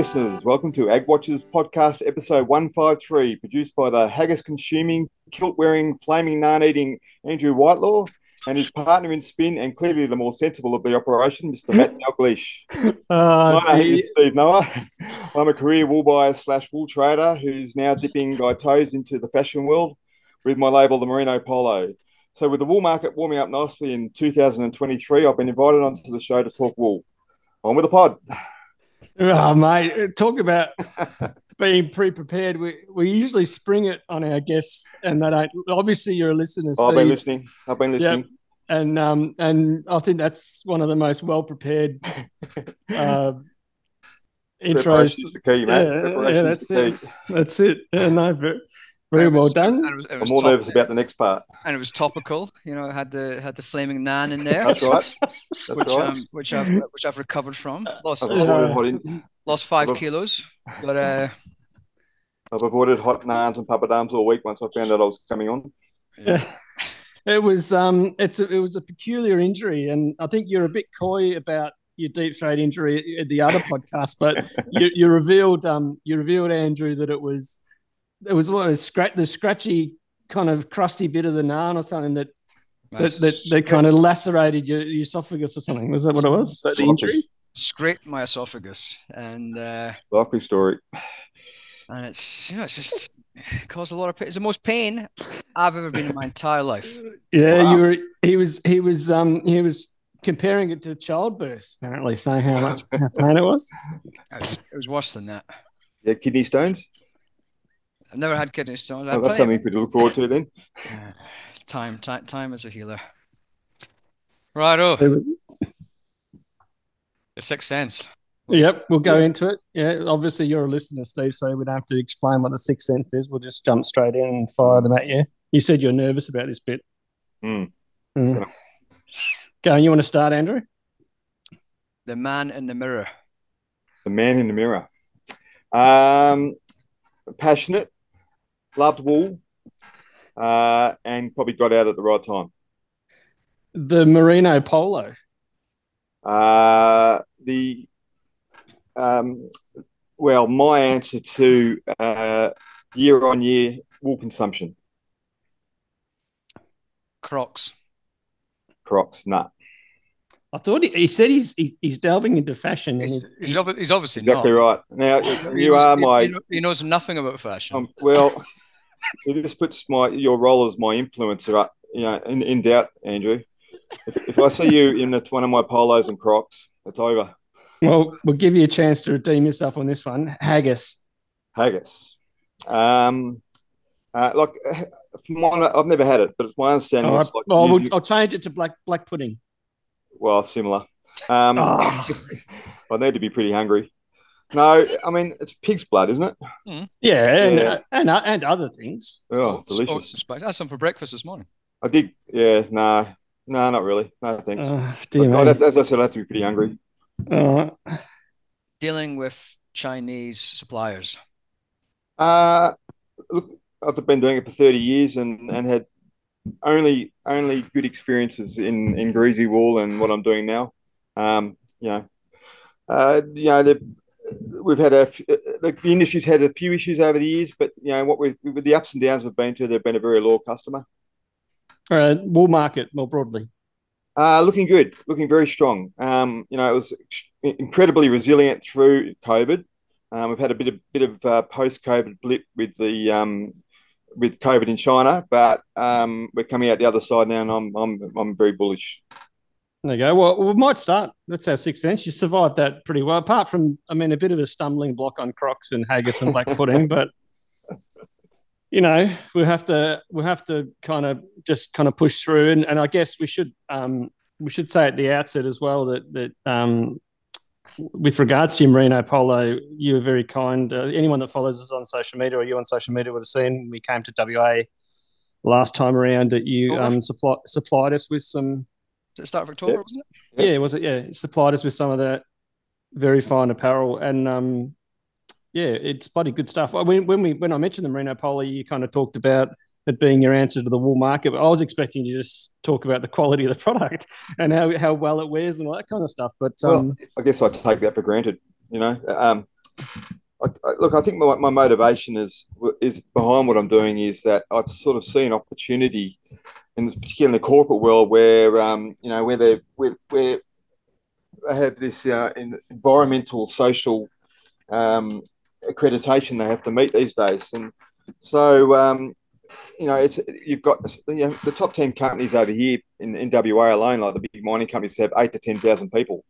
listeners. Welcome to Ag Watchers podcast, episode 153, produced by the haggis consuming, kilt wearing, flaming naan eating Andrew Whitelaw and his partner in spin and clearly the more sensible of the operation, Mr. Matt Dalglish. Uh, My name is Steve Noah. I'm a career wool buyer slash wool trader who's now dipping my toes into the fashion world with my label, the Merino Polo. So, with the wool market warming up nicely in 2023, I've been invited onto the show to talk wool. On with the pod. Oh, mate, talk about being pre-prepared. We we usually spring it on our guests, and they don't. Obviously, you're a listener, Steve. I've been listening. I've been listening. and um and I think that's one of the most well prepared uh, intros. The key. Yeah, yeah, that's the it. That's it. Yeah, no, very, very And it well done. And it was, it I'm was more top- nervous about the next part. and it was topical. You know, had the had the flaming nan in there, That's right. That's which right. um which I've which I've recovered from. Lost I've Yeah. avoided hot, in, lost five Well- kilos, but uh, I've avoided hot naans and papadums all week once I found out I was coming on. Yeah. It was um it's a, it was a peculiar injury, and I think you're a bit coy about your deep throat injury at the other podcast, but you, you revealed um you revealed Andrew that it was it was what a scratch the scratchy kind of crusty bit of the naan or something that that, that, that kind of lacerated your, your esophagus or something. Was that what it was? So the injury? scraped my esophagus, and uh, Likely story. and it's you know it's just it caused a lot of pain. It's the most pain I've ever been in my entire life. Yeah, Wow. you were. He was. He was. Um. He was comparing it to childbirth. Apparently, saying how much how pain it was. It was, it was worse than that. Yeah, kidney stones. I've never had kidney stones. Oh, that's something for you to look forward to then. time, time, time is a healer. Righto, the sixth sense. Yep, we'll go into it. Yeah, obviously you're a listener, Steve, so we don't have to explain what the sixth sense is. We'll just jump straight in and fire them at you. You said you're nervous about this bit. Hmm. Mm. Go. You want to start, Andrew? The man in the mirror. The man in the mirror. Um, passionate, loved wool, uh, and probably got out at the right time. The merino polo. Uh, the um, well, my answer to uh, year on year wool consumption. Crocs. Crocs, nah, I thought he, he said he's he, he's delving into fashion. He's, he, he's, obvi- he's obviously exactly not. right. Now He you knows- are my He, kno- knows nothing about fashion. Um, well, so this puts my your role as my influencer up, you know, in, in doubt, Andrew. If, if I see you in the, one of my polos and Crocs, it's over. well, we'll give you a chance to redeem yourself on this one. Haggis. Haggis. Um, uh, like, from my, I've never had it, but it's my understanding. All right. It's like well, usually- we'll, I'll change it to black black pudding. Well, similar. Um, Oh. I need to be pretty hungry. No, I mean it's pig's blood, isn't it? Yeah, and Yeah. and and other things. Oh, Oats- delicious. oats and spice. I had some for breakfast this morning. I did. Yeah, no, no, not really. No, thanks. Oh, dear I'd as I said, I have to be pretty hungry. All right. Dealing with Chinese suppliers. Uh, look, I've been doing it for 30 years and, and had only only good experiences in, in greasy wool and what I'm doing now. Um, you know, uh, you know, the, we've had a f- the, the industry's had a few issues over the years, but you know what we with the ups and downs we've been to, they've been a very loyal customer. All right. Wool market more broadly. Uh, looking good, looking very strong. Um, you know, it was incredibly resilient through COVID. Um, we've had a bit of bit of uh, post-COVID blip with the um, with COVID in China, but um, we're coming out the other side now, and I'm I'm I'm very bullish. There you go. Well, we might start. That's our sixth sense. You survived that pretty well, apart from, I mean, a bit of a stumbling block on Crocs and haggis and black pudding, but you know, we have to we have to kind of just kind of push through, and, and I guess we should um, we should say at the outset as well that that um, with regards to your Merino Polo, you were very kind. Uh, anyone that follows us on social media or you on social media would have seen we came to WA last time around that you Over. um, supply, supplied us with some Did it start of October, Yep. wasn't it? Yep. yeah, was it? Yeah, it supplied us with some of that very fine apparel, and um, yeah, it's bloody good stuff. Mean, when we when I mentioned the Merino Polo, you kind of talked about it being your answer to the wool market. But I was expecting you to just talk about the quality of the product and how, how well it wears and all that kind of stuff. But um, Well, I guess I take that for granted. You know, um, I, I, look, I think my, my motivation is is behind what I'm doing is that I sort of see an opportunity in this, particularly in the corporate world where um, you know where they where, where they have this uh, environmental social um, accreditation they have to meet these days, and so um, you know it's you've got you know, the top ten companies over here in, in WA alone, like the big mining companies, have eight to ten thousand people.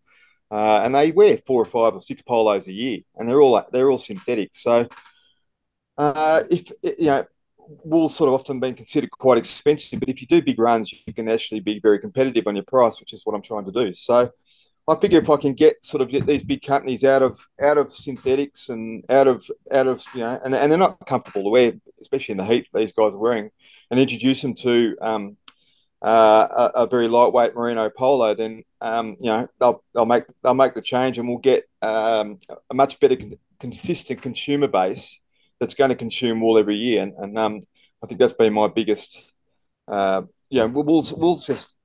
Uh, and they wear four or five or six polos a year, and they're all they're all synthetic. So, uh, if you know, wool's sort of often been considered quite expensive, but if you do big runs, you can actually be very competitive on your price, which is what I'm trying to do. So, I figure if I can get sort of these big companies out of out of synthetics and out of out of you know, and, and they're not comfortable to wear, especially in the heat these guys are wearing, and introduce them to um, uh, a, a, very lightweight merino polo, then um, you know they'll they'll make they'll make the change, and we'll get um, a much better con- consistent consumer base that's going to consume wool every year. And, and um, I think that's been my biggest. Uh, yeah, we'll we'll just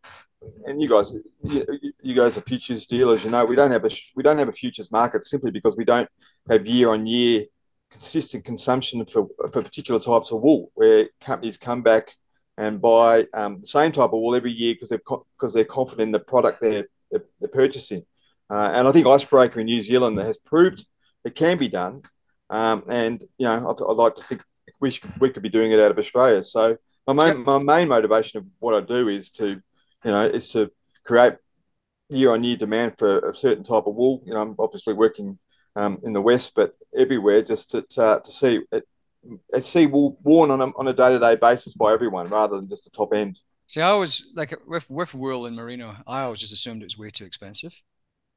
and you guys you, you guys are futures dealers. You know we don't have a we don't have a futures market simply because we don't have year on year consistent consumption for for particular types of wool where companies come back and buy um, the same type of wool every year because they're because they're confident in the product they're they're, they're purchasing. Uh, and I think Icebreaker in New Zealand has proved it can be done. Um, and you know, I'd, I'd, like to think we should, we could be doing it out of Australia. So my main my main motivation of what I do is to you know is to create year on year demand for a certain type of wool. You know, I'm obviously working um, in the west, but everywhere just to to, to see it see wool worn on a, on a day-to-day basis by everyone rather than just the top end. See, I was like with with wool and merino, I always just assumed it was way too expensive.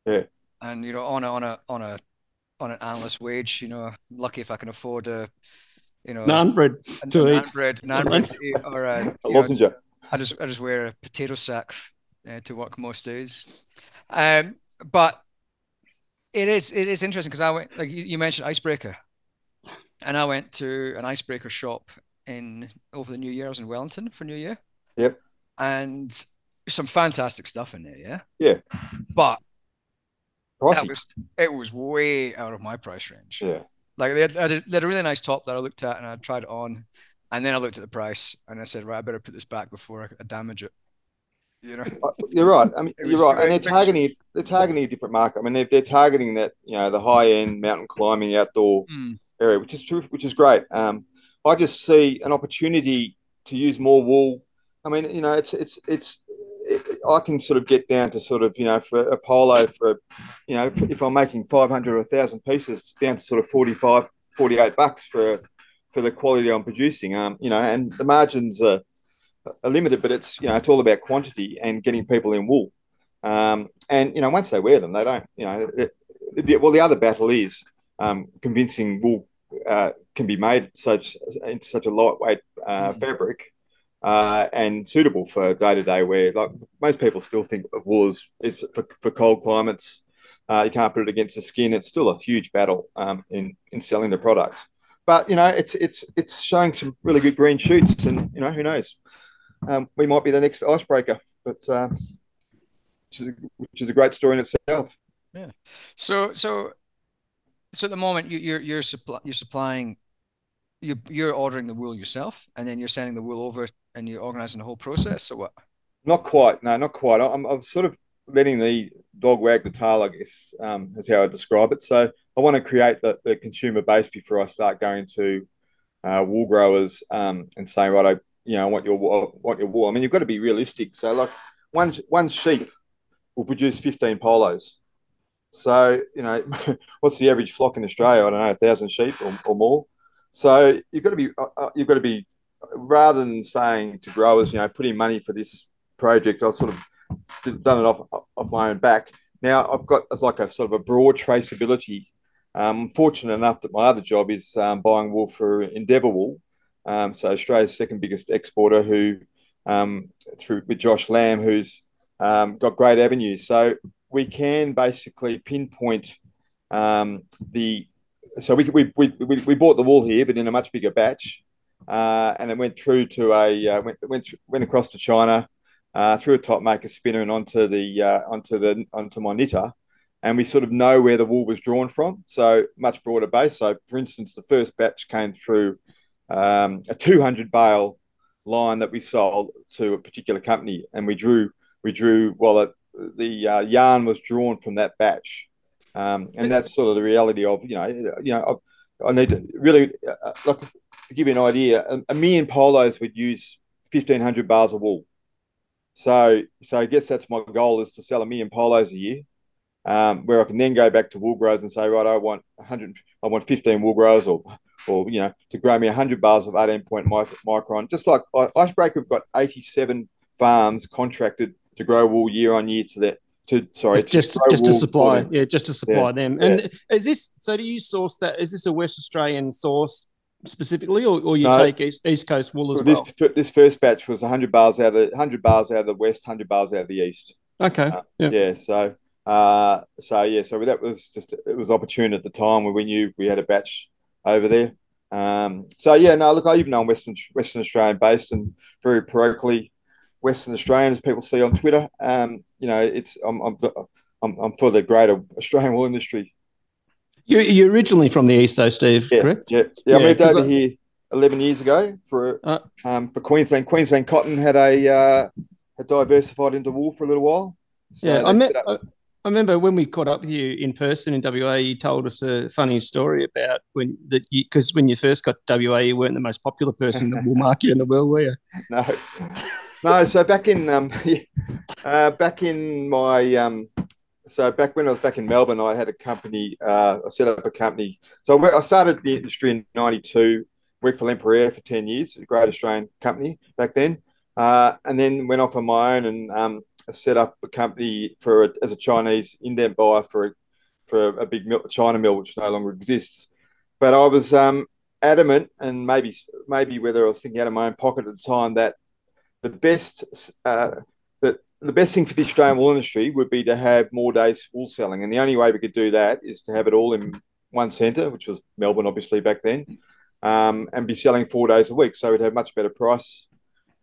Yeah. And you know, on a on a on a on an analyst wage, you know, lucky if I can afford a, you know, naan bread to a, eat, bread, naan bread to eat, or a, a lozenge. I just I just wear a potato sack uh, to work most days. Um, but it is it is interesting because I went like you, you mentioned icebreaker and I went to an icebreaker shop in over the New Year. I was in Wellington for New Year. Yep. And some fantastic stuff in there, yeah. Yeah. But was it was way out of my price range. Yeah. Like they had, they had, a really nice top that I looked at and I tried it on, and then I looked at the price and I said, right, I better put this back before I damage it. You know, uh, you're right. I mean, you're right, and they're targeting they're targeting a different market. I mean, they're, they're targeting that you know the high end mountain climbing outdoor. Mm area, which is true, which is great. Um, I just see an opportunity to use more wool. I mean, you know, it's it's it's. It, I can sort of get down to sort of you know for a polo for you know if I'm making 500 or 1,000 pieces down to sort of 45, 48 bucks for for the quality I'm producing. Um, you know, and the margins are, are limited, but it's you know it's all about quantity and getting people in wool. Um, and you know, once they wear them, they don't. You know, it, it, well, the other battle is um, convincing wool uh, can be made such into such a lightweight uh, mm. fabric uh, and suitable for day to day wear. Like most people still think of wool as, as for, for, cold climates. Uh, you can't put it against the skin. It's still a huge battle um, in in selling the product. But you know, it's it's it's showing some really good green shoots, and you know, who knows, um, we might be the next icebreaker. But uh, which is a, which is a great story in itself. Yeah. So so so at the moment you, you're you're supply, you're supplying you're you're ordering the wool yourself and then you're sending the wool over and you're organizing the whole process so what not quite no not quite i'm, I'm sort of letting the dog wag the tail i guess um, is how i describe it so i want to create the, the consumer base before i start going to uh, wool growers um, and saying right i you know I want your want your wool i mean you've got to be realistic so like one one sheep will produce 15 polos so, you know, what's the average flock in Australia? I don't know, a thousand sheep or, or more. So you've got to be, uh, uh you've got to be, rather than saying to growers, you know, putting money for this project, I've sort of done it off, off my own back. Now I've got like a sort of a broad traceability. Um, I'm fortunate enough that my other job is um, buying wool for Endeavour Wool, um, so Australia's second biggest exporter, who um, through with Josh Lamb, who's um, got great avenues. So we can basically pinpoint um, the. So we, we, we, we bought the wool here, but in a much bigger batch, uh, and it went through to a uh, went went went across to China, uh, through a top maker spinner and onto the uh, onto the onto my knitter, and we sort of know where the wool was drawn from. So much broader base. So, for instance, the first batch came through um, a 200 bale line that we sold to a particular company, and we drew we drew well it, the uh, yarn was drawn from that batch, um, and that's sort of the reality of you know you know I, I need to really uh, like to give you an idea. A, a million polos would use 1500 bales of wool. So, so I guess that's my goal is to sell a million polos a year, um, where I can then go back to wool growers and say, right, I want 100, I want 15 wool growers, or, or you know, to grow me 100 bars of 18 point micron. Just like Icebreaker, we've got 87 farms contracted to grow wool year on year to that. To, sorry, just just, just to supply, yeah, just to supply yeah. them. And yeah. is this so? Do you source that? Is this a West Australian source specifically, or, or you no, take East, East Coast wool as this, well? This first batch was 100 bars out of the 100 bales out of the west, 100 bars out of the east. Okay. Uh, yeah. yeah. So, uh, so yeah, so that was just it was opportune at the time when we knew we had a batch over there. Um, so yeah, no, look, I even know I'm Western Western Australian based and very parochially Western Australian, as people see on Twitter. Um, you know, it's I'm, I'm I'm, I'm for the greater Australian wool industry you, you're originally from the east, though, Steve, yeah, correct? Yeah, yeah. I moved over I... here 11 years ago for uh, um, for Queensland. Queensland cotton had a uh, had diversified into wool for a little while. So yeah, I met. I, I remember when we caught up with you in person in WA, you told us a funny story about when that because when you first got WA, you weren't the most popular person in the wool market in the world, were you? No, no. So back in um, uh, back in my um, so back when I was back in Melbourne, I had a company. Uh, I set up a company. So I started the industry in '92. Worked for Lempriere for ten years, a great Australian company back then, uh, and then went off on my own and um, set up a company for a, as a Chinese indent buyer for a, for a big China mill, which no longer exists. But I was um, adamant, and maybe maybe whether I was thinking out of my own pocket at the time that the best uh, that the best thing for the Australian wool industry would be to have more days wool selling, and the only way we could do that is to have it all in one centre, which was Melbourne, obviously back then, um, and be selling four days a week. So we'd have much better price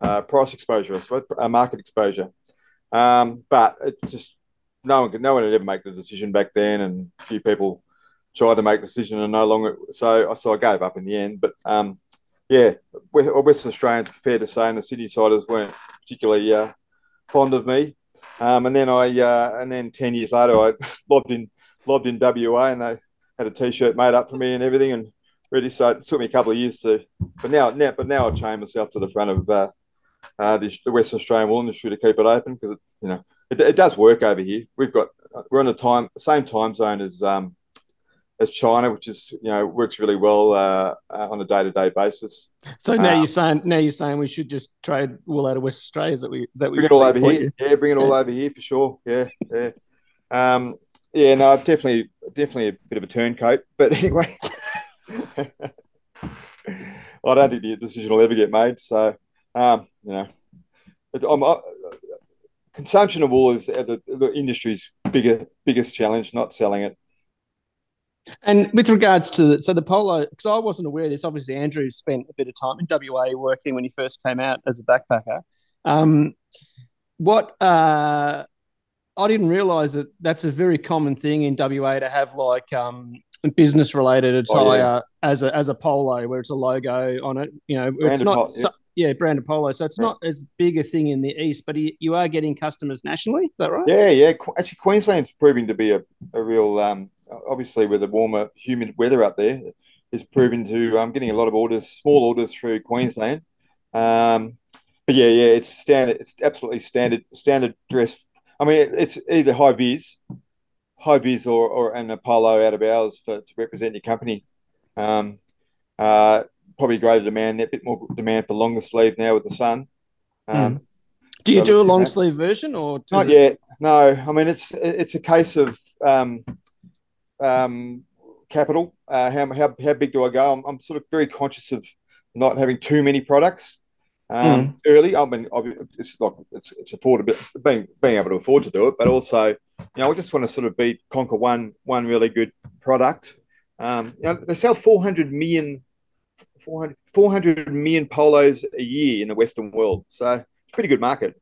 uh, price exposure, I suppose, uh, market exposure. Um, but it just no one could, no one had ever make the decision back then, and a few people tried to make the decision and no longer. So I so I gave up in the end. But um, yeah, Western Australians, fair to say, and the Sydney siders weren't particularly uh, fond of me. Um, and then I uh, and then ten years later, I lobbed in lobbed in WA, and they had a T-shirt made up for me and everything, and ready. So it took me a couple of years to, but now, now but now I've chained myself to the front of uh, uh, the, the Western Australian wool industry to keep it open because it, you know it, it does work over here. We've got we're on the time same time zone as um, as China, which is you know works really well uh, uh, on a day to day basis. So now um, you're saying now you're saying we should just trade wool out of West Australia. Is that we is that bring it all over here? You? Yeah, bring it all over here for sure. Yeah, yeah, um, yeah. No, definitely, definitely a bit of a turncoat. But anyway, I don't think the decision will ever get made. So um, you know, I'm, uh, consumption of wool is the, the industry's bigger biggest challenge, not selling it. And with regards to so the polo, because I wasn't aware of this. Obviously, Andrew spent a bit of time in WA working when he first came out as a backpacker. Um, what uh, I didn't realise that that's a very common thing in WA to have like um, business related attire oh, yeah. as a as a polo where it's a logo on it. You know, branded it's not pol- so, yeah. branded polo. So it's not as big a thing in the east, but you are getting customers nationally. Is that right? Yeah, yeah. Actually, Queensland's proving to be a, a real um, obviously with the warmer, humid weather up there, is proving to um, getting a lot of orders, small orders through Queensland. Um, but yeah, yeah, it's standard. It's absolutely standard standard dress. I mean, it's either high vis, high vis, or or an Apollo out of ours for to represent your company. Um, uh, probably greater demand, a bit more demand for longer sleeve now with the sun. Um, mm. Do you so, do a long sleeve version or not it... yet? No, I mean it's it's a case of um, um, capital. Uh, how, how, how big do I go? I'm, I'm, sort of very conscious of not having too many products um, mm. early. I mean, it's like it's, it's affordable, being being able to afford to do it, but also, you know, I just want to sort of be conquer one one really good product. Um, you know, they sell 400 million, 400, 400 million polos a year in the Western world, so it's a pretty good market.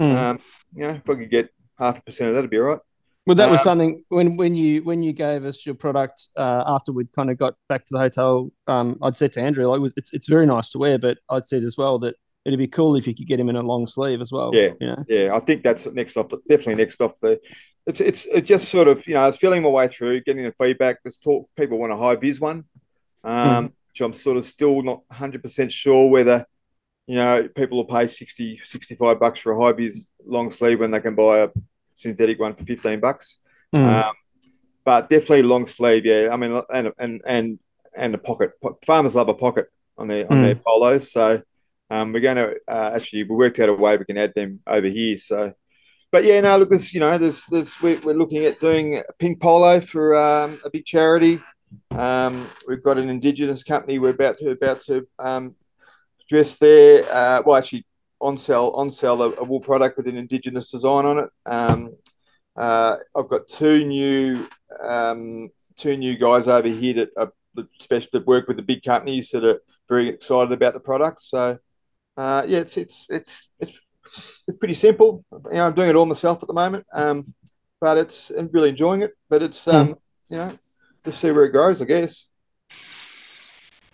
Mm. Um, you know, if I could get half a percent of that, it'd be all right. Well, that was um, something when when you when you gave us your product uh, after we'd kind of got back to the hotel. Um, I'd said to Andrew, like, it's it's very nice to wear, but I'd said as well that it'd be cool if you could get him in a long sleeve as well. Yeah, you know? yeah. I think that's next off. Definitely next off the. It's it's it just sort of you know I was feeling my way through getting the feedback. There's talk people want a high vis one, um, mm. Which I'm sort of still not 100 percent sure whether you know people will pay 60 65 bucks for a high vis long sleeve when they can buy a synthetic one for 15 bucks. Mm. Um, but definitely long sleeve, yeah. I mean, and and and and a pocket. Farmers love a pocket on their on mm. their polos, so um, we're going to uh, actually we worked out a way we can add them over here. So, but yeah, no, look, there's you know, there's there's we're, we're looking at doing a pink polo for um, a big charity. Um, we've got an indigenous company we're about to about to um, dress there. Uh, well, actually, on sell on sell a, a, wool product with an indigenous design on it. Um, uh, I've got two new um, two new guys over here that are special that work with the big companies that are very excited about the product. So uh, yeah, it's, it's it's it's it's pretty simple. You know, I'm doing it all myself at the moment, um, but it's I'm really enjoying it. But it's um, mm. you know, just see where it goes, I guess.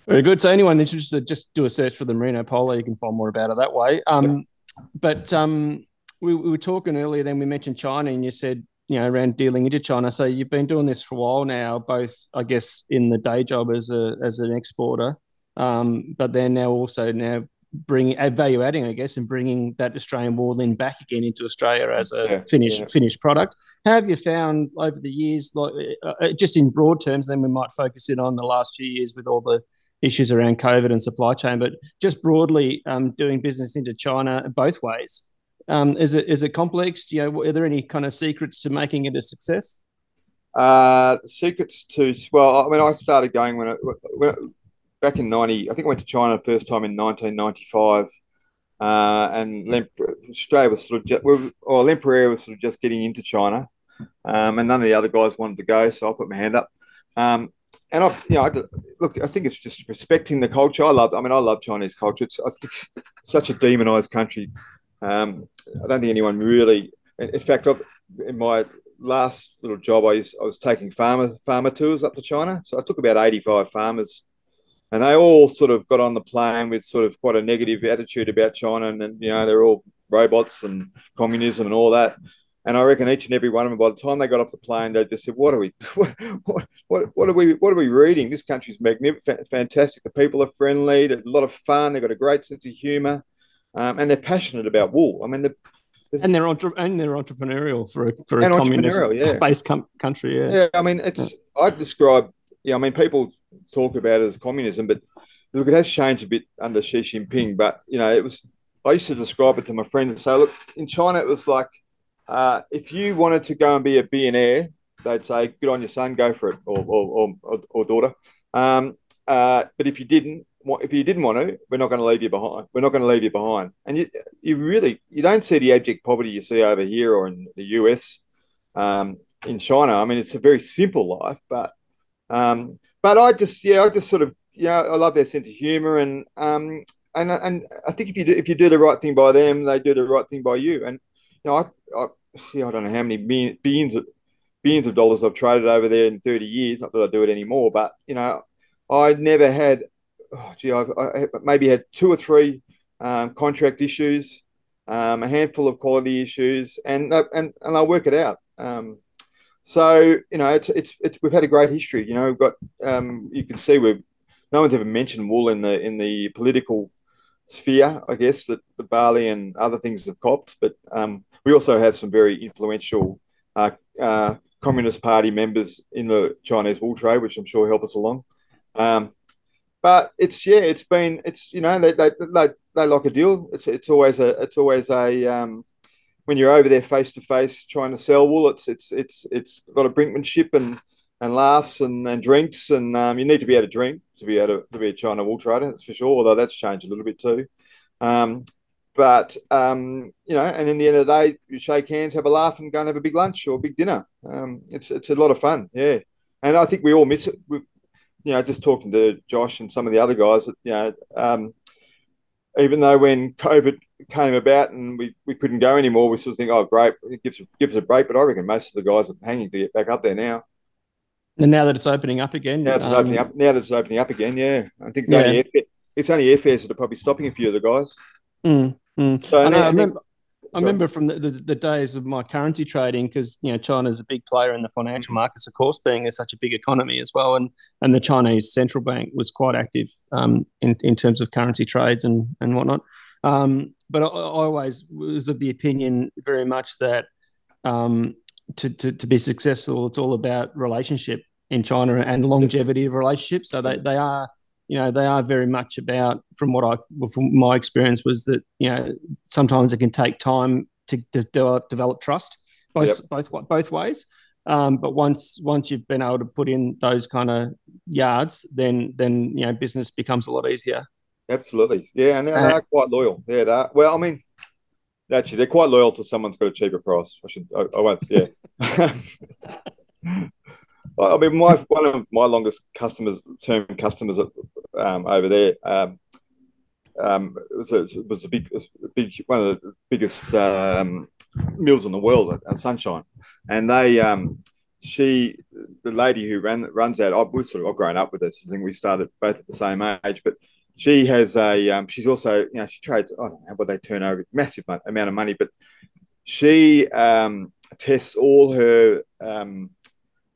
Very good. So anyone interested, just do a search for the Merino Polo. You can find more about it that way. Um, But um, we, we, were talking earlier. Then we mentioned China, and you said you know around dealing into China. So you've been doing this for a while now, both I guess in the day job as a as an exporter, um, but then now also now bringing value adding, I guess, and bringing that Australian wool back again into Australia as a yeah, finished yeah. finished product. How have you found over the years, like uh, uh, just in broad terms? Then we might focus in on the last few years with all the issues around COVID and supply chain, but just broadly um, doing business into China both ways. Um, is it is it complex? You know, are there any kind of secrets to making it a success? Uh, secrets to well, I mean, I started going when, it, when back in 90, I think I went to China first time in 1995. Uh, and Australia was sort of just, or Lempriere was sort of just getting into China. Um, and none of the other guys wanted to go, so I put my hand up. Um, and I, you know, I, look, I think it's just respecting the culture. I love, I mean, I love Chinese culture. It's such a demonized country. Um, I don't think anyone really, in fact, I've, in my last little job, I, used, I was taking farmer farmer tours up to China. So I took about 85 farmers and they all sort of got on the plane with sort of quite a negative attitude about China, and, and you know they're all robots and communism and all that. And I reckon each and every one of them, by the time they got off the plane, they just said, "What are we? What, what, what are we? What are we reading? This country's magnificent, fantastic. The people are friendly. There's a lot of fun. They've got a great sense of humour, um, and they're passionate about wool. I mean, the, and they're entre- and they're entrepreneurial for a for a communist yeah. based com- country. Yeah, yeah. I mean, it's yeah. I describe. Yeah, I mean, people talk about it as communism, but look, it has changed a bit under Xi Jinping. But you know, it was I used to describe it to my friends and say, look, in China, it was like uh, if you wanted to go and be a billionaire, they'd say, good on your son, go for it, or or, or, or daughter. Um, uh, but if you didn't, if you didn't want to, we're not going to leave you behind. We're not going to leave you behind. And you, you really, you don't see the abject poverty you see over here or in the US, um, in China. I mean, it's a very simple life, but um, but I just yeah, I just sort of yeah, I love their sense of humor and um and and I think if you do if you do the right thing by them, they do the right thing by you. And you know, I I, I don't know how many billions of billions of dollars I've traded over there in 30 years. Not that I do it anymore, but you know, I never had oh, gee, I've, I maybe had two or three um, contract issues, um, a handful of quality issues, and and and I'll work it out. Um, so you know, it's it's, it's we've had a great history. You know, we've got um, you can see we've no one's ever mentioned wool in the in the political sphere. I guess that the barley and other things have copped, but um, we also have some very influential uh, uh, Communist Party members in the Chinese wool trade, which I'm sure help us along. Um, but it's yeah, it's been it's you know they they, they, they like a deal. It's it's always a it's always a um, when you're over there face to face trying to sell wool, it's it's it's it's got a brinkmanship and and laughs and, and drinks, and um, you need to be able to drink to be able to, to be a China wool trader. That's for sure. Although that's changed a little bit too. Um, but um, you know, and in the end of the day, you shake hands, have a laugh, and go and have a big lunch or a big dinner. Um, it's it's a lot of fun, yeah. And I think we all miss it. We've, you know, just talking to Josh and some of the other guys, you know, um, even though when COVID came about and we, we couldn't go anymore, we sort of think, oh, great, it gives gives a break. But I reckon most of the guys are hanging to get back up there now. And now that it's opening up again, now it's um, opening up. Now that it's opening up again, yeah, I think it's yeah. only airfare, it's only airfares that are probably stopping a few of the guys. Mm, mm. So I, know, I, remember, I remember from the, the, the, days of my currency trading because you know China's a big player in the financial mm-hmm. markets, of course, being a, such a big economy as well, and and the Chinese central bank was quite active um, in in terms of currency trades and and whatnot. Um, but I, I, always was of the opinion very much that um, to, to to be successful, it's all about relationship in China and longevity of relationships. So they they are you know they are very much about from what i from my experience was that you know sometimes it can take time to, to develop develop trust both yep. both both ways um, but once once you've been able to put in those kind of yards then then you know business becomes a lot easier absolutely. Yeah and they're, uh, they're quite loyal. Yeah they well i mean actually they're quite loyal to someone's got a cheaper price. I should i, I won't yeah. I mean, my one of my longest customers, term customers um, over there, um, um, it was a, it was a big, big one of the biggest um, mills in the world at, Sunshine, and they, um, she, the lady who ran runs that, I was sort of I've grown up with this. I think we started both at the same age, but she has a, um, she's also, you know, she trades. I don't know what they turn over, massive amount of money, but she tests all her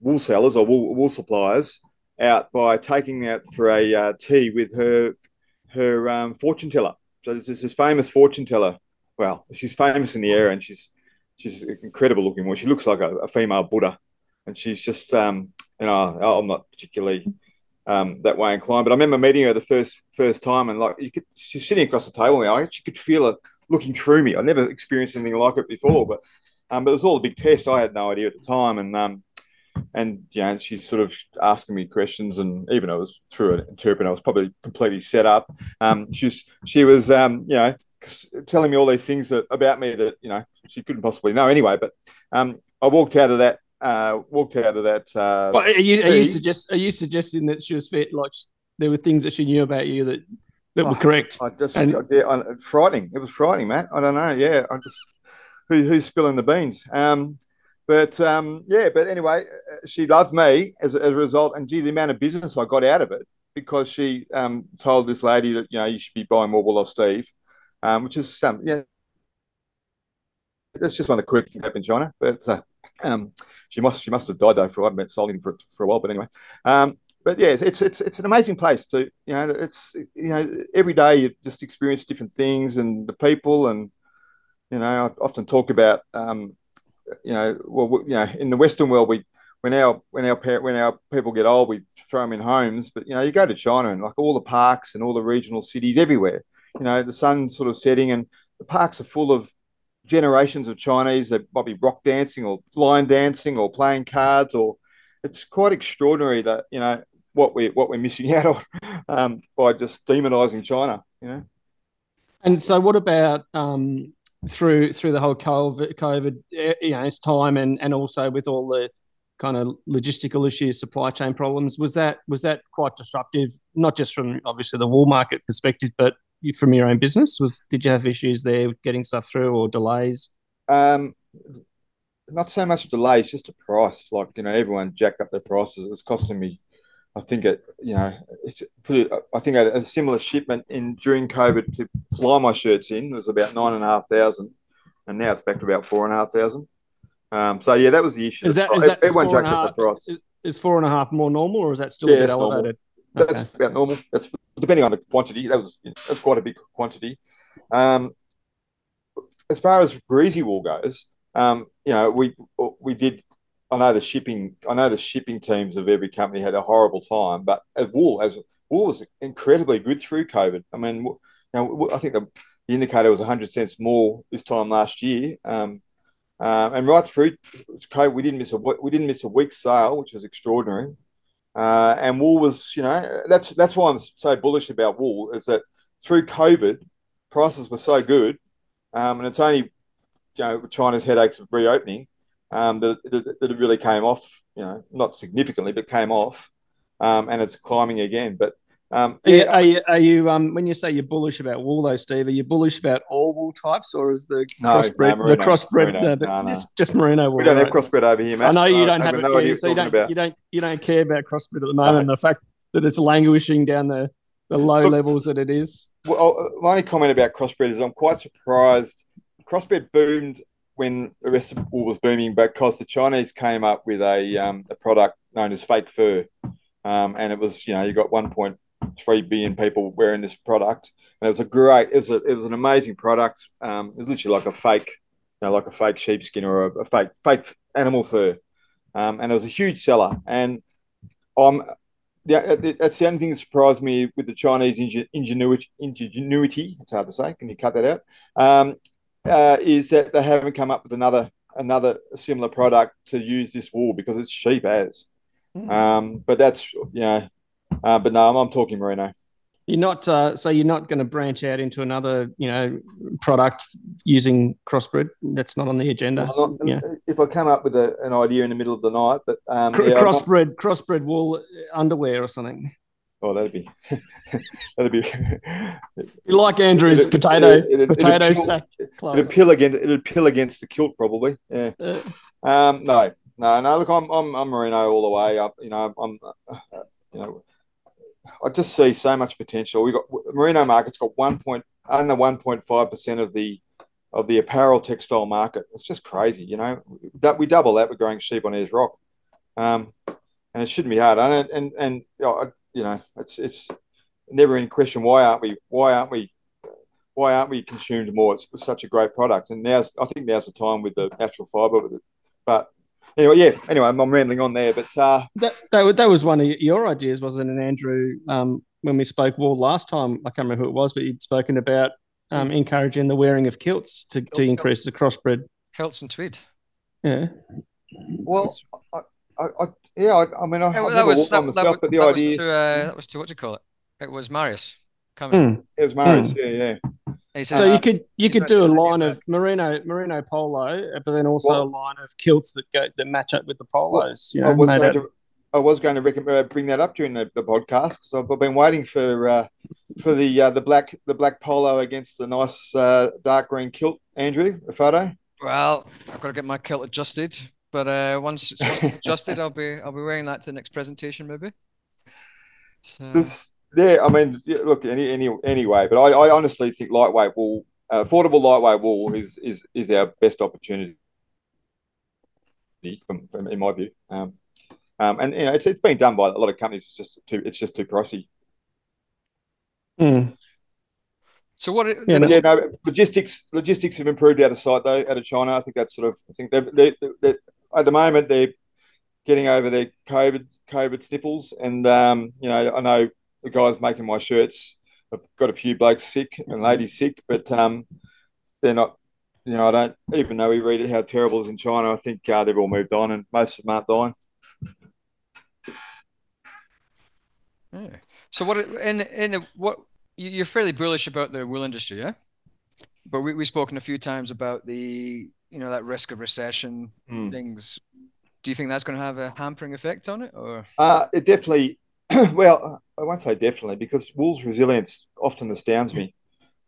wool sellers or wool, wool suppliers out by taking out for a uh, tea with her her um, fortune teller. So there's this famous fortune teller. Well, she's famous in the area, and she's she's incredible looking. Well, she looks like a, a female Buddha, and she's just um, you know I'm not particularly um, that way inclined, but I remember meeting her the first first time, and like you could, she's sitting across the table. Now. I actually could feel her looking through me. I never experienced anything like it before, but um, but it was all a big test. I had no idea at the time, and um, and yeah, she's sort of asking me questions, and even though it was through an interpreter, I was probably completely set up. Um, she was, she was, um, you know, telling me all these things that about me that you know she couldn't possibly know anyway. But um, I walked out of that, uh, walked out of that. Uh, well, are you, are you suggest, are you suggesting that she was fit? Like there were things that she knew about you that that oh, were correct? I just, and, yeah, I, frightening. It was frightening, Matt. I don't know. Yeah, I just who, who's spilling the beans? Um, but um, yeah, but anyway, uh, she loved me as, as a result. And gee, the amount of business I got out of it because she um, told this lady that, you know, you should be buying more wool off Steve, um, which is, um, yeah, that's just one of the quirky things in China. But uh, um, she must she must have died though for I haven't been him for, for a while. But anyway, um, but yeah, it's, it's it's an amazing place to you know it's you know every day you just experience different things and the people and you know I often talk about um, you know, well, you know, in the Western world, we when our when our when our people get old, we throw them in homes. But you know, you go to China and like all the parks and all the regional cities everywhere. You know, the sun's sort of setting and the parks are full of generations of Chinese that might be rock dancing or line dancing or playing cards or it's quite extraordinary that you know what we what we're missing out of um, by just demonizing China. You know. And so, what about um, through through the whole COVID, COVID eh, you know, it's time and and also with all the kind of logistical issues, supply chain problems, was that was that quite disruptive? Not just from obviously the wool market perspective, but from your own business. Was did you have issues there getting stuff through or delays? Um, not so much delays, just a price. Like you know, everyone jacked up their prices. It was costing me I think it, you know, it's pretty, I think a, a, similar shipment in during COVID to fly my shirts in was about nine and a half thousand, and now it's back to about four and a half thousand. Um, so yeah, that was the issue. Is that, is that everyone jacked up the price? Is, is, four and a half more normal, or is that still yeah, a bit elevated? Normal. That's about normal. That's depending on the quantity. That was that's quite a big quantity. Um, as far as greasy wool goes, um, you know, we we did I know the shipping. I know the shipping teams of every company had a horrible time, but as Wool, as Wool was incredibly good through COVID. I mean, you know, I think the, the indicator was 100 cents more this time last year, um, uh, and right through COVID, we didn't miss a we didn't miss a week's sale, which was extraordinary. Uh, and Wool was, you know, that's that's why I'm so bullish about Wool is that through COVID, prices were so good, um, and it's only, you know, China's headaches of reopening um, that, that, that, it really came off, you know, not significantly, but came off, um, and it's climbing again. But Um, Are you, yeah, are you, are you um when you say you're bullish about wool though, Steve? Are you bullish about all wool types, or is the No, crossbred no, the crossbred merino. the- No, just just merino wool? we don't have crossbred over here, Matt. I know you don't have it, yeah, so you don't about. you don't you don't care about crossbred at the moment. The fact that it's languishing down the the low Look- levels that it is. Well, uh, my only comment about crossbred is I'm quite surprised. Crossbred boomed when the rest of wool was booming because the Chinese came up with a um, a product known as fake fur, um, and it was you know you got 1.3 billion people wearing this product, and it was a great, it was a, it was an amazing product. Um, it was literally like a fake, you know, like a fake sheepskin or a, a fake fake animal fur, um, and it was a huge seller. And I'm yeah, that's the only thing that surprised me with the Chinese ingenuity. Ingenuity, it's hard to say. Can you cut that out? Um, uh, is that they haven't come up with another another similar product to use this wool because it's cheap as. Um, but that's you know, uh, but no, I'm, I'm talking merino. You're not uh, so you're not going to branch out into another you know product using crossbred. That's not on the agenda. I'm not- yeah. If I come up with a, an idea in the middle of the night, but um, Cr- yeah, I'm not- crossbred crossbred wool underwear or something. oh, that'd be that'd be You like Andrew's It'd- potato it'd- it'd- potato it'd- sack It'd clothes. appeal against it'd appeal against the kilt probably. Yeah. Uh, Um, no, no, no. Look, I'm I'm, I'm merino all the way up. You know, I'm, uh, you know, I just see so much potential. We got merino market's got one point under one point five percent of the of the apparel textile market. It's just crazy. You know, that we double that with growing sheep on Ayers Rock, um, and it shouldn't be hard. And and and you know, I- you know, it's it's never in question why aren't we why aren't we why aren't we consumed more? It's such a great product, and now I think now's the time with the natural fibre. But anyway, yeah. Anyway, I'm, I'm rambling on there, but uh, that, that that was one of your ideas, wasn't it, Andrew? Um, when we spoke wool last time, I can't remember who it was, but you'd spoken about um, encouraging the wearing of kilts to, to increase the crossbred. Kilts and tweed. Yeah, well, I, I, I yeah, I, I mean, I, Yeah, I've well, never that was that, one that, myself, but the that idea was to uh, that was to what do you call it? It was Marius coming. Hmm. it was marriage. Yeah, yeah. And he said, So uh, you could you could do a line about of merino merino polo, but then also Well- a line of kilts that go that match up with the polos. you I know, was made going out- to. I was going to recommend, uh, bring that up during the, the podcast because I've been waiting for uh, for the uh, the black the black polo against the nice uh, dark green kilt. Andrew, a photo. Well, I've got to get my kilt adjusted, but uh, once it's once it's adjusted, I'll be I'll be wearing that to the next presentation maybe. So, This, yeah, I mean, yeah, look, any, any anyway, but I, I honestly think lightweight wool, uh, affordable lightweight wool, is is is our best opportunity. From, from in my view, um, um, and you know, it's it's been done by a lot of companies. It's just too, it's just too pricey. Hmm. so what? Yeah, But yeah, no, logistics logistics have improved out of sight though, out of China. I think that's sort of I think they they they at the moment they're getting over their COVID COVID sniffles, and um, you know I know the guys making my shirts have got a few blokes sick and ladies sick, but um, they're not. You know, I don't even though we read it how terrible it is in China. I think uh, they've all moved on, and most of them aren't dying. Yeah. So what in the, what you- you're fairly bullish about the wool industry, yeah? But we we've spoken a few times about the you know that risk of recession Hmm. things. Do you think that's going to have a hampering effect on it, or Uh, it definitely, well, I won't say definitely because Wool's resilience often astounds me.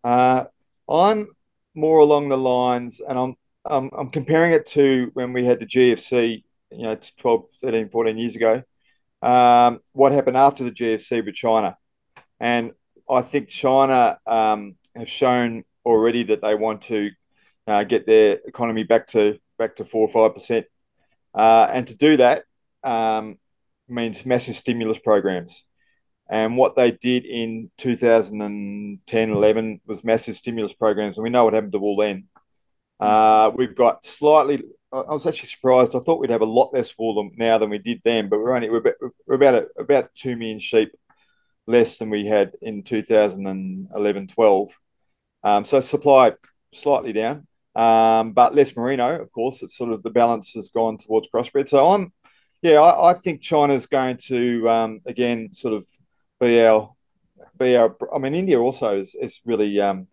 Uh, I'm more along the lines, and I'm, I'm, I'm comparing it to when we had the GFC, you know, 12, 13, 14 years ago. Um, what happened after the GFC with China? And I think China um, have shown already that they want to uh, get their economy back to back to four or five percent, uh, and to do that, um, means massive stimulus programs. And what they did in 2010, 11 was massive stimulus programs. And we know what happened to wool then. Uh, we've got slightly, I was actually surprised. I thought we'd have a lot less wool now than we did then, but we're only, we're about, we're about, about 2 million sheep less than we had in 2011, 12. Um, so supply slightly down, um, but less merino, of course. It's sort of the balance has gone towards crossbred. So I'm, yeah, I, I think China's going to um, again sort of be our be our. I mean, India also is, is really um,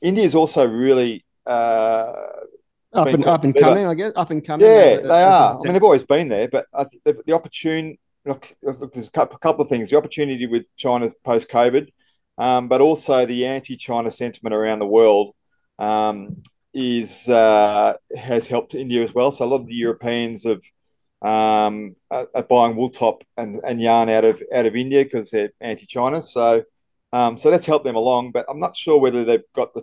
India is also really uh, up and up and clever. coming, I guess. Up and coming. yeah a- they a are. I mean, they've always been there, but I think the, the opportune look, look, there's a couple of things. The opportunity with China post COVID, um, but also the anti-China sentiment around the world um, is uh, has helped India as well. So a lot of the Europeans have um, are buying wool top and, and yarn out of out of India because they're anti-China. So um, so that's helped them along. But I'm not sure whether they've got the.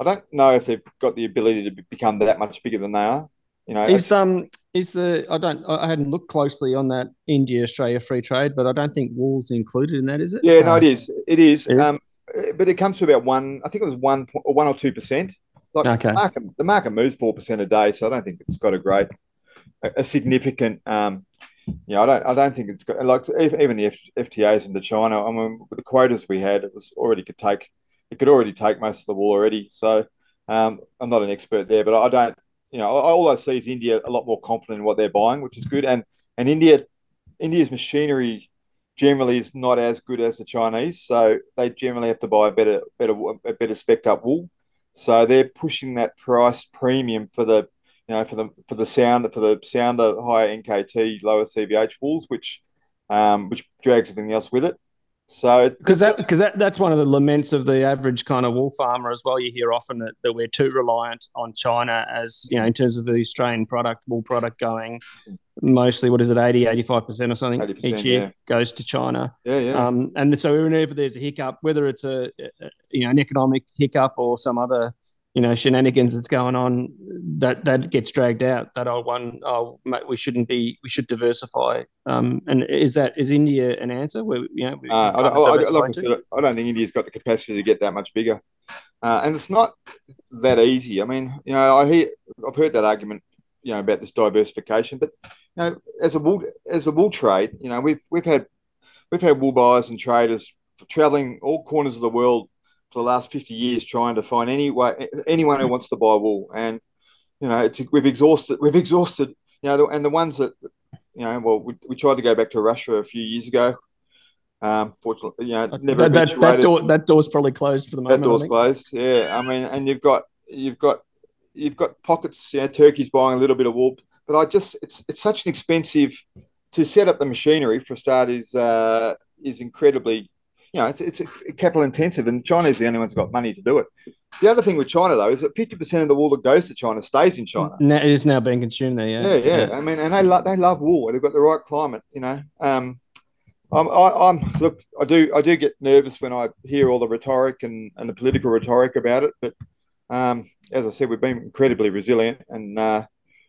I don't know if they've got the ability to become that much bigger than they are. You know, is um is the I don't I hadn't looked closely on that India Australia free trade, but I don't think wool's included in that, is it? Yeah, no, it is. It is. Um, but it comes to about one. I think it was one or one or two percent. Like okay. the market, the market moves four percent a day, so I don't think it's got a great, a, significant. Um, yeah, I don't. I don't think it's got like even the FTAs into China. I mean, with the quotas we had, it was already could take. It could already take most of the wool already. So um, I'm not an expert there, but I don't you know, all I see is India a lot more confident in what they're buying, which is good. And and India, India's machinery generally is not as good as the Chinese, so they generally have to buy a better, better, a better spec up wool. So they're pushing that price premium for the, you know, for the for the sound for the sounder higher NKT lower CVH wools, which um, which drags everything else with it. So because that because that, that's one of the laments of the average kind of wool farmer as well. You hear often that, that we're too reliant on China as you know in terms of the Australian product wool product going mostly what is it 80 85 percent or something each year yeah. goes to China. Yeah, yeah. Um, and so whenever there's a hiccup, whether it's a, a you know an economic hiccup or some other you know shenanigans that's going on that that gets dragged out that oh one oh we shouldn't be we should diversify. Um, and is that is India an answer? Where you know uh, I, I, like I, said, I don't think India's got the capacity to get that much bigger. Uh, and it's not that easy. I mean you know I hear I've heard that argument you know about this diversification but you know as a wool as a wool trade you know we've we've had we've had wool buyers and traders traveling all corners of the world for the last 50 years trying to find any way, anyone who wants to buy wool. And, you know, it's, we've exhausted, we've exhausted, you know, and the ones that, you know, well, we, we tried to go back to Russia a few years ago. Um, fortunately, you know, never that, that, that, door that door's probably closed for the moment. That door's closed. Yeah, I mean, and you've got you've got you've got pockets. You know, Turkey's buying a little bit of wool, but I just it's it's such an expensive to set up the machinery for a start is uh, is incredibly you know, it's it's capital intensive, and China's the only one's got money to do it. The other thing with China though is that fifty percent of the wool that goes to China stays in China. Now, it is now being consumed there. Yeah, yeah, yeah. I mean, and they love they love wool. They've got the right climate. You know, um, I'm, I, am look. I do I do get nervous when I hear all the rhetoric and, and the political rhetoric about it. But um, as I said, we've been incredibly resilient, and uh,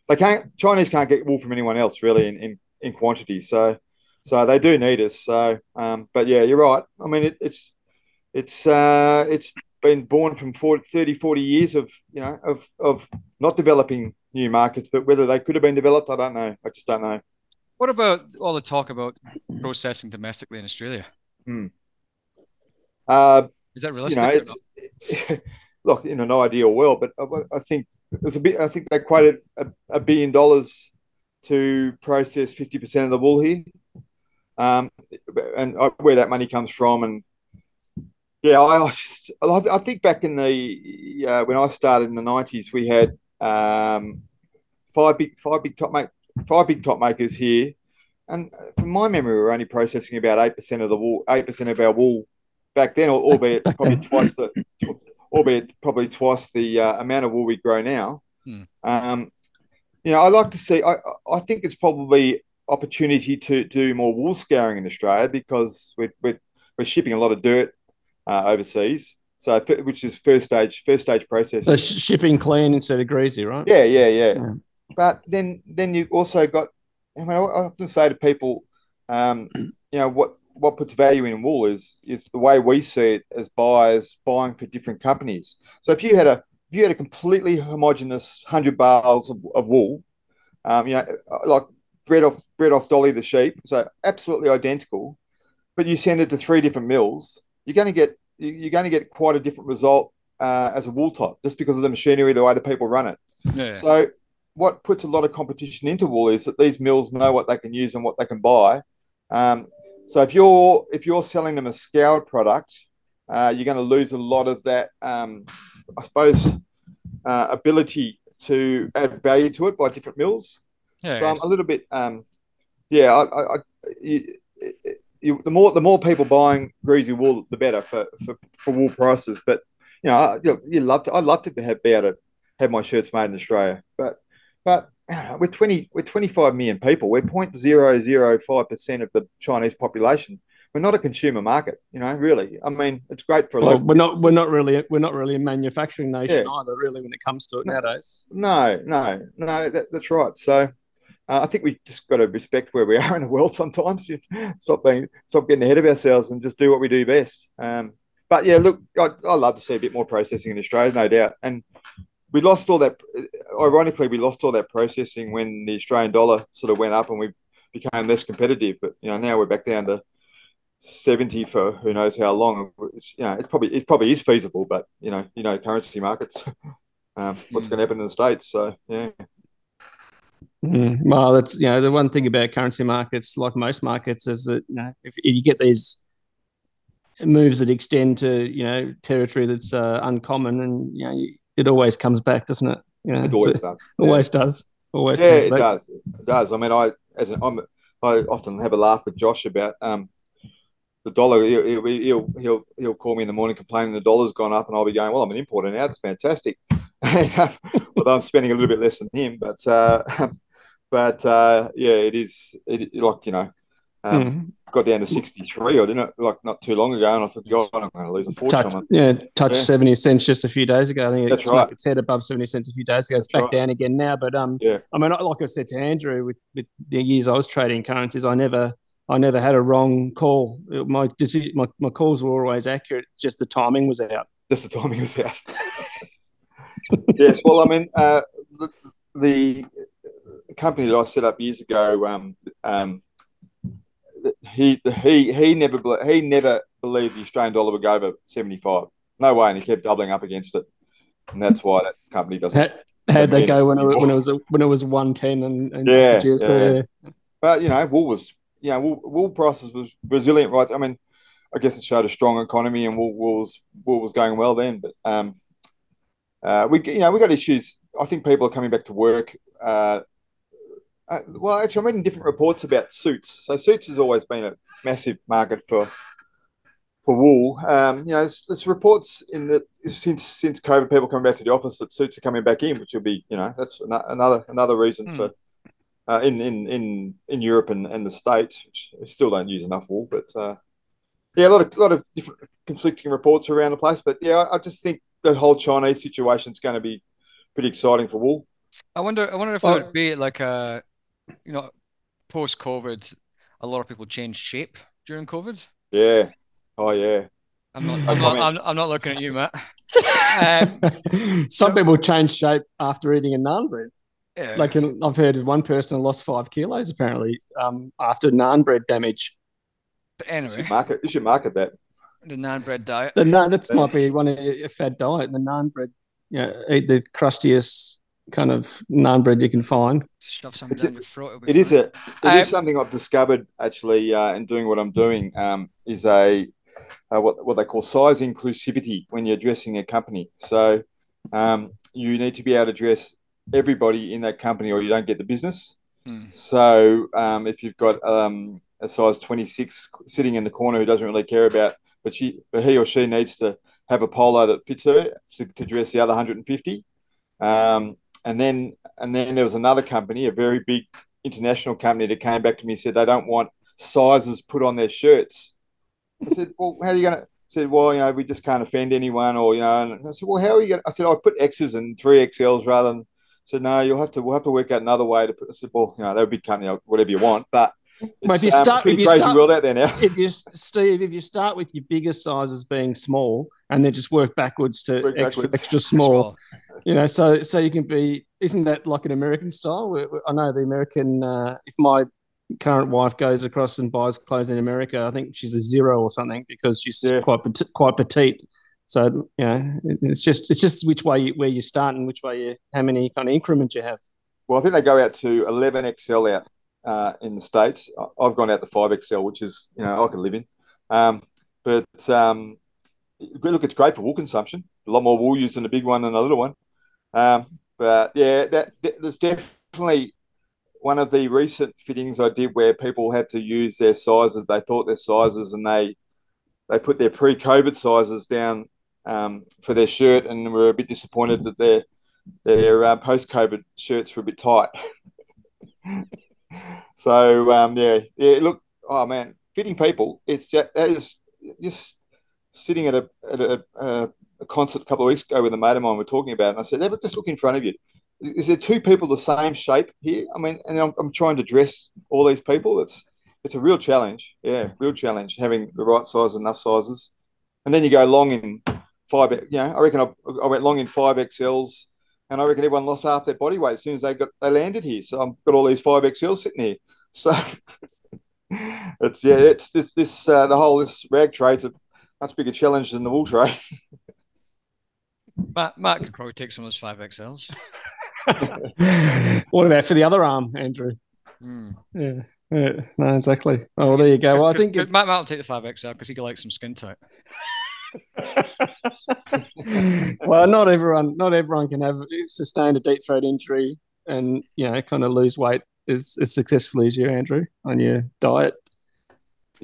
they can't Chinese can't get wool from anyone else really in in, in quantity. So so they do need us. So, um, but yeah, you're right. I mean, it, it's it's uh, it's been born from 40, 30, 40 years of you know of of not developing new markets, but whether they could have been developed, I don't know. I just don't know. What about all the talk about processing domestically in Australia? Hmm. Uh, Is that realistic? You know, look, in an ideal world, but I, I think there's a bit. I think they quoted a, a billion dollars to process fifty percent of the wool here um, and where that money comes from. And yeah, I, just, I think back in the uh, when I started in the nineties, we had um, five big five big top make five big top makers here, and from my memory, we were only processing about eight percent of the wool, eight percent of our wool back then, albeit probably twice the, albeit probably twice the uh, amount of wool we grow now. Hmm. Um, you know, I like to see. I I think it's probably opportunity to do more wool scouring in Australia because we're, we're, we're shipping a lot of dirt uh, overseas. So, which is first stage, first stage process. So shipping clean instead of greasy, right? Yeah, yeah, yeah. yeah. But then, then you also got. I mean, I often say to people, um, you know, what what puts value in wool is is the way we see it as buyers buying for different companies. So if you had a if you had a completely homogenous hundred bales of, of wool, um, you know, like bred off bred off Dolly the sheep, so absolutely identical. But you send it to three different mills, you're going to get you're going to get quite a different result uh, as a wool top, just because of the machinery, the way the people run it. Yeah. So what puts a lot of competition into wool is that these mills know what they can use and what they can buy. Um, so if you're if you're selling them a scoured product, uh, you're going to lose a lot of that, um, I suppose, uh, ability to add value to it by different mills. Yeah, so I'm a little bit, um, yeah, I, I, you, you, the more the more people buying greasy wool, the better for, for, for wool prices. But you know, you, you love to. I'd love to have, be able to have my shirts made in Australia, but but we're twenty we're twenty five million people. We're 0.005 percent of the Chinese population. We're not a consumer market, you know. Really, I mean, it's great for a well, We're not. We're not really. We're not really a manufacturing nation yeah. either. Really, when it comes to it no, nowadays. No, no, no. That, that's right. So uh, I think we just got to respect where we are in the world sometimes. stop being, stop getting ahead of ourselves, and just do what we do best. Um, but yeah, look, I, I love to see a bit more processing in Australia, no doubt. And we lost all that. Ironically, we lost all that processing when the Australian dollar sort of went up and we became less competitive. But you know, now we're back down to seventy for who knows how long. It's, you know, it's probably it probably is feasible, but you know, you know, currency markets. um, what's going to happen in the states? So yeah. Mm, well, that's you know the one thing about currency markets, like most markets, is that you know if, if you get these moves that extend to you know territory that's uh, uncommon, and you know it always comes back, doesn't it? You know, it always so, does. Always yeah. does. Always. Yeah, it does. It does. I mean, I as an, I'm, I often have a laugh with Josh about um, the dollar. He'll, he'll he'll he'll call me in the morning complaining the dollar's gone up, and I'll be going, "Well, I'm an importer now. That's fantastic." Although I'm spending a little bit less than him, but uh, but uh, yeah, it is it, like you know, um, mm. got down to sixty three, or didn't it? Like not too long ago, and I thought, God, I'm going to lose a fortune. Touch, yeah, touched yeah. seventy cents just a few days ago. I think That's it's right. its head above seventy cents a few days ago. It's That's back right. down again now. But um, yeah, I mean, like I said to Andrew, with, with the years I was trading currencies, I never. I never had a wrong call. My decision, my, my calls were always accurate. Just the timing was out. Just the timing was out. yes. Well, I mean, uh, the, the company that I set up years ago, um, um, he he he never he never believed the Australian dollar would go over seventy five. No way, and he kept doubling up against it, and that's why that company doesn't. How, how'd they go when it, when it was when it was one ten and, and yeah, yeah. But you know, wool was you know wool, wool prices was resilient, right? I mean, I guess it showed a strong economy, and wool, wool was wool was going well then. But um, uh, we you know we got issues. I think people are coming back to work. Uh, uh, well, actually, I'm reading different reports about suits. So suits has always been a massive market for for wool. Um, you know, there's, there's, reports in that since since COVID, people coming back to the office that suits are coming back in, which will be you know that's another another reason mm. for uh, in in in in Europe and, and the states, which still don't use enough wool, but uh, yeah, a lot of a lot of different conflicting reports around the place. But yeah, I, I just think the whole Chinese situation is going to be pretty exciting for wool. I wonder. I wonder if well, it would be like a you know, post COVID, a lot of people changed shape during COVID. Yeah. Oh yeah. I'm not. I'm, not, I'm, I'm not looking at you, Matt. Um, Some so, people change shape after eating a naan bread. Yeah. Like I've heard of one person lost five kilos apparently um, after naan bread damage. But anyway, you should market, you should market that. The naan bread diet. The naan that might be one of a fad diet. The naan bread, you know, eat the crustiest kind of naan bread you can find. Shove something down your throat. It is a. It um, is something I've discovered actually uh, in doing what I'm doing. Um, is a uh, what what they call size inclusivity when you're addressing a company. So um, you need to be able to address everybody in that company, or you don't get the business. Hmm. So um, if you've got um, a size 26 sitting in the corner who doesn't really care about, but she, but he or she needs to have a polo that fits her to, to dress the other 150. Um, and then and then there was another company, a very big international company, that came back to me and said they don't want sizes put on their shirts. I said, well, how are you going to? Said, well, you know, we just can't offend anyone, or you know. And I said, well, how are you going? to I said, I put X's and three XLs rather than. I said, no, you'll have to. We'll have to work out another way to put. I said, well, you know, they're a big company, whatever you want, but. Well, if you um, start, if you crazy start, world out there now. If you, Steve, if you start with your biggest sizes being small, and then just work backwards to work extra backwards. extra small, you know, so so you can be. Isn't that like an American style? I know the American. Uh, if my current wife goes across and buys clothes in America, I think she's a zero or something because she's yeah. quite quite petite. So you know, it's just it's just which way you, where you start and which way you how many kind of increments you have. Well, I think they go out to eleven XL out uh, in the states. I've gone out to five XL, which is you know I can live in. Um, but um, look, it's great for wool consumption. A lot more wool used in the big one than the little one. Um, but yeah, that, that, there's definitely one of the recent fittings I did where people had to use their sizes. They thought their sizes, and they they put their pre-COVID sizes down um, for their shirt, and were a bit disappointed that their their uh, post-COVID shirts were a bit tight. so um, yeah, yeah. Look, oh man, fitting people. It's just, that is just sitting at a at a, a, a concert a couple of weeks ago with a mate of mine. We're talking about, it, and I said, "Ever just look in front of you." Is there two people the same shape here? I mean, and I'm, I'm trying to dress all these people. It's it's a real challenge. Yeah, real challenge having the right size, and enough sizes, and then you go long in five. You know, I reckon I, I went long in five XLs, and I reckon everyone lost half their body weight as soon as they got they landed here. So I've got all these five XLs sitting here. So it's yeah, it's this, this uh, the whole this rag trade's a much bigger challenge than the wool trade. Matt, Matt could probably take some of those five XLs. what about for the other arm, Andrew? Mm. Yeah. Yeah, no, exactly. Oh, well, there you go. Well, I think Matt, Matt will take the five XL because he can like some skin tight. well, not everyone, not everyone can have sustained a deep throat injury and you know kind of lose weight as, as successfully as you, Andrew, on your diet.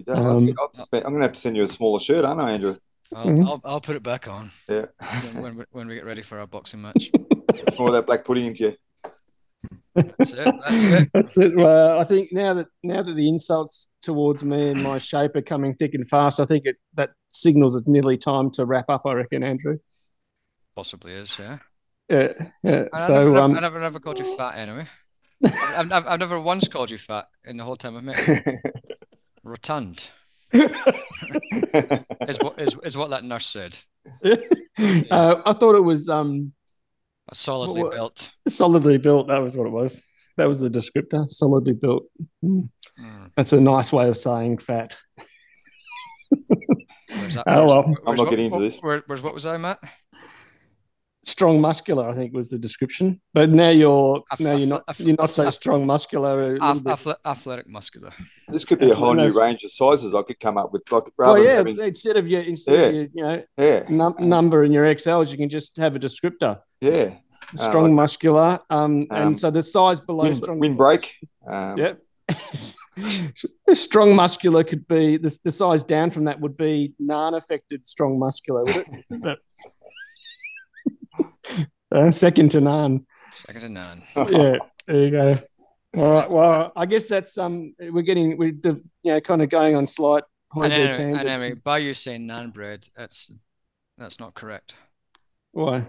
Um, I'm going to have to send you a smaller shirt, aren't I, Andrew? I'll, mm-hmm. I'll, I'll, put it back on. Yeah. when, we, when we get ready for our boxing match. More that black pudding into you. That's it. That's it. That's it. Well, I think now that now that the insults towards me and my shape are coming thick and fast, I think it that signals it's nearly time to wrap up. I reckon, Andrew. Possibly is, yeah. Yeah, yeah. I so never, um, I never, never called you fat anyway. I've, I've, I've never once called you fat in the whole time I've met you. Rotund. is what is, is what that nurse said. Uh, I thought it was um solidly what, built. Solidly built. That was what it was. That was the descriptor. Solidly built. Mm. Mm. That's a nice way of saying fat. That, oh well, I'm not getting into this. Where, where's what was I, Matt? Strong muscular, I think was the description. But now you're Ath- now you're not ath- you're not so strong muscular. Ath- athletic muscular. This could be a whole new range of sizes I could come up with. Like rather well, yeah, having... instead of your instead yeah. of your, you know yeah. num- number in your XLs, you can just have a descriptor. Yeah. Strong uh, like, muscular, um, um, and so the size below wind, strong windbreak. Um, yep. strong muscular could be the, the size down from that would be non-affected strong muscular. Would it? Is that uh, second to none. Second to none. yeah, there you go. All right. Well, I guess that's um, we're getting we the you know kind of going on slight. And anyway, and anyway, by you saying nan bread, that's that's not correct. Why?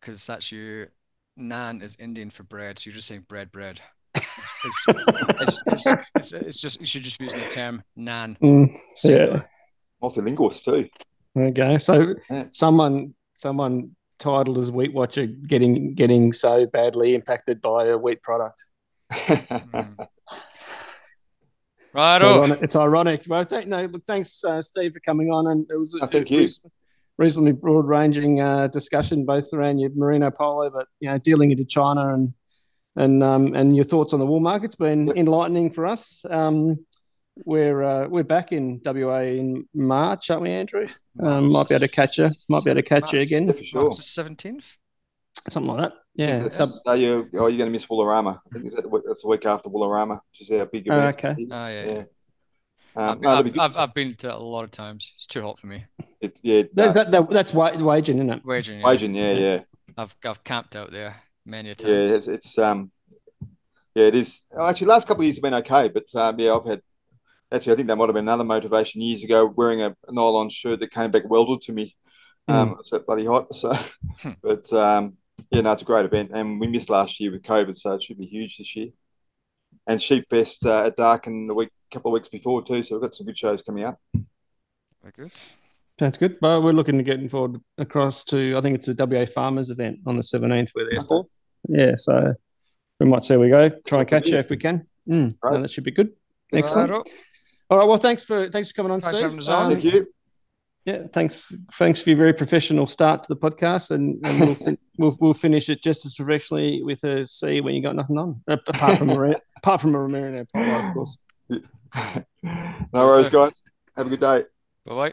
Because that's you. Nan is Indian for bread, so you're just saying bread, bread. It's, it's, it's, it's, it's, just you should just be using the term nan. Mm, yeah, multilingual too. Okay, so yeah. someone someone titled as Wheat Watcher getting getting so badly impacted by a wheat product. mm. Right, it's ironic. It's ironic. Well, thank, no, look, thanks, uh, Steve, for coming on, and it was a, oh, thank you. reasonably broad-ranging uh, discussion, both around your merino polo, but you know, dealing into China and and um, and your thoughts on the wool market's been enlightening for us. Um, we're uh, we're back in WA in March, aren't we, Andrew? Um, might be able to catch you. Might be able to catch March, you again. For sure. Seventeenth, something like that. Yeah. Are you? Oh, you're going to miss Woolorama. I think that's the week after Woolorama, which is our big event. Uh, okay. Oh yeah. yeah. Um, I've, no, I've, I've, I've, been to a lot of times. It's too hot for me. It, yeah, that's that, that, that's Wagin, isn't it? Wagin, yeah. Wagin, yeah, yeah. I've I've camped out there many a times. Yeah, it's, it's um, yeah, it is. Actually, last couple of years have been okay, but um, yeah, I've had actually, I think that might have been another motivation years ago, wearing a, a nylon shirt that came back welded to me. Um, mm. It's that bloody hot. So, hmm. but um, yeah, no, it's a great event, and we missed last year with COVID, so it should be huge this year. And Sheep Fest uh, at Darkan the week, couple of weeks before too, so we've got some good shows coming up. Very good. That's good. Well, we're looking to getting forward across to I think it's the WA Farmers event on the seventeenth. We're there for. Yeah, so we might see how we go. Try and catch you if we can. Mm, right. no, that should be good. Excellent. All right. Well, thanks for thanks for coming on, Steve. Um, Thank you. Yeah, thanks. Thanks for your very professional start to the podcast, and, and we'll, fin- we'll, we'll finish it just as professionally with a C when you got nothing on, apart from a apart from a merino polo, of course. no worries, guys. Have a good day. Bye bye.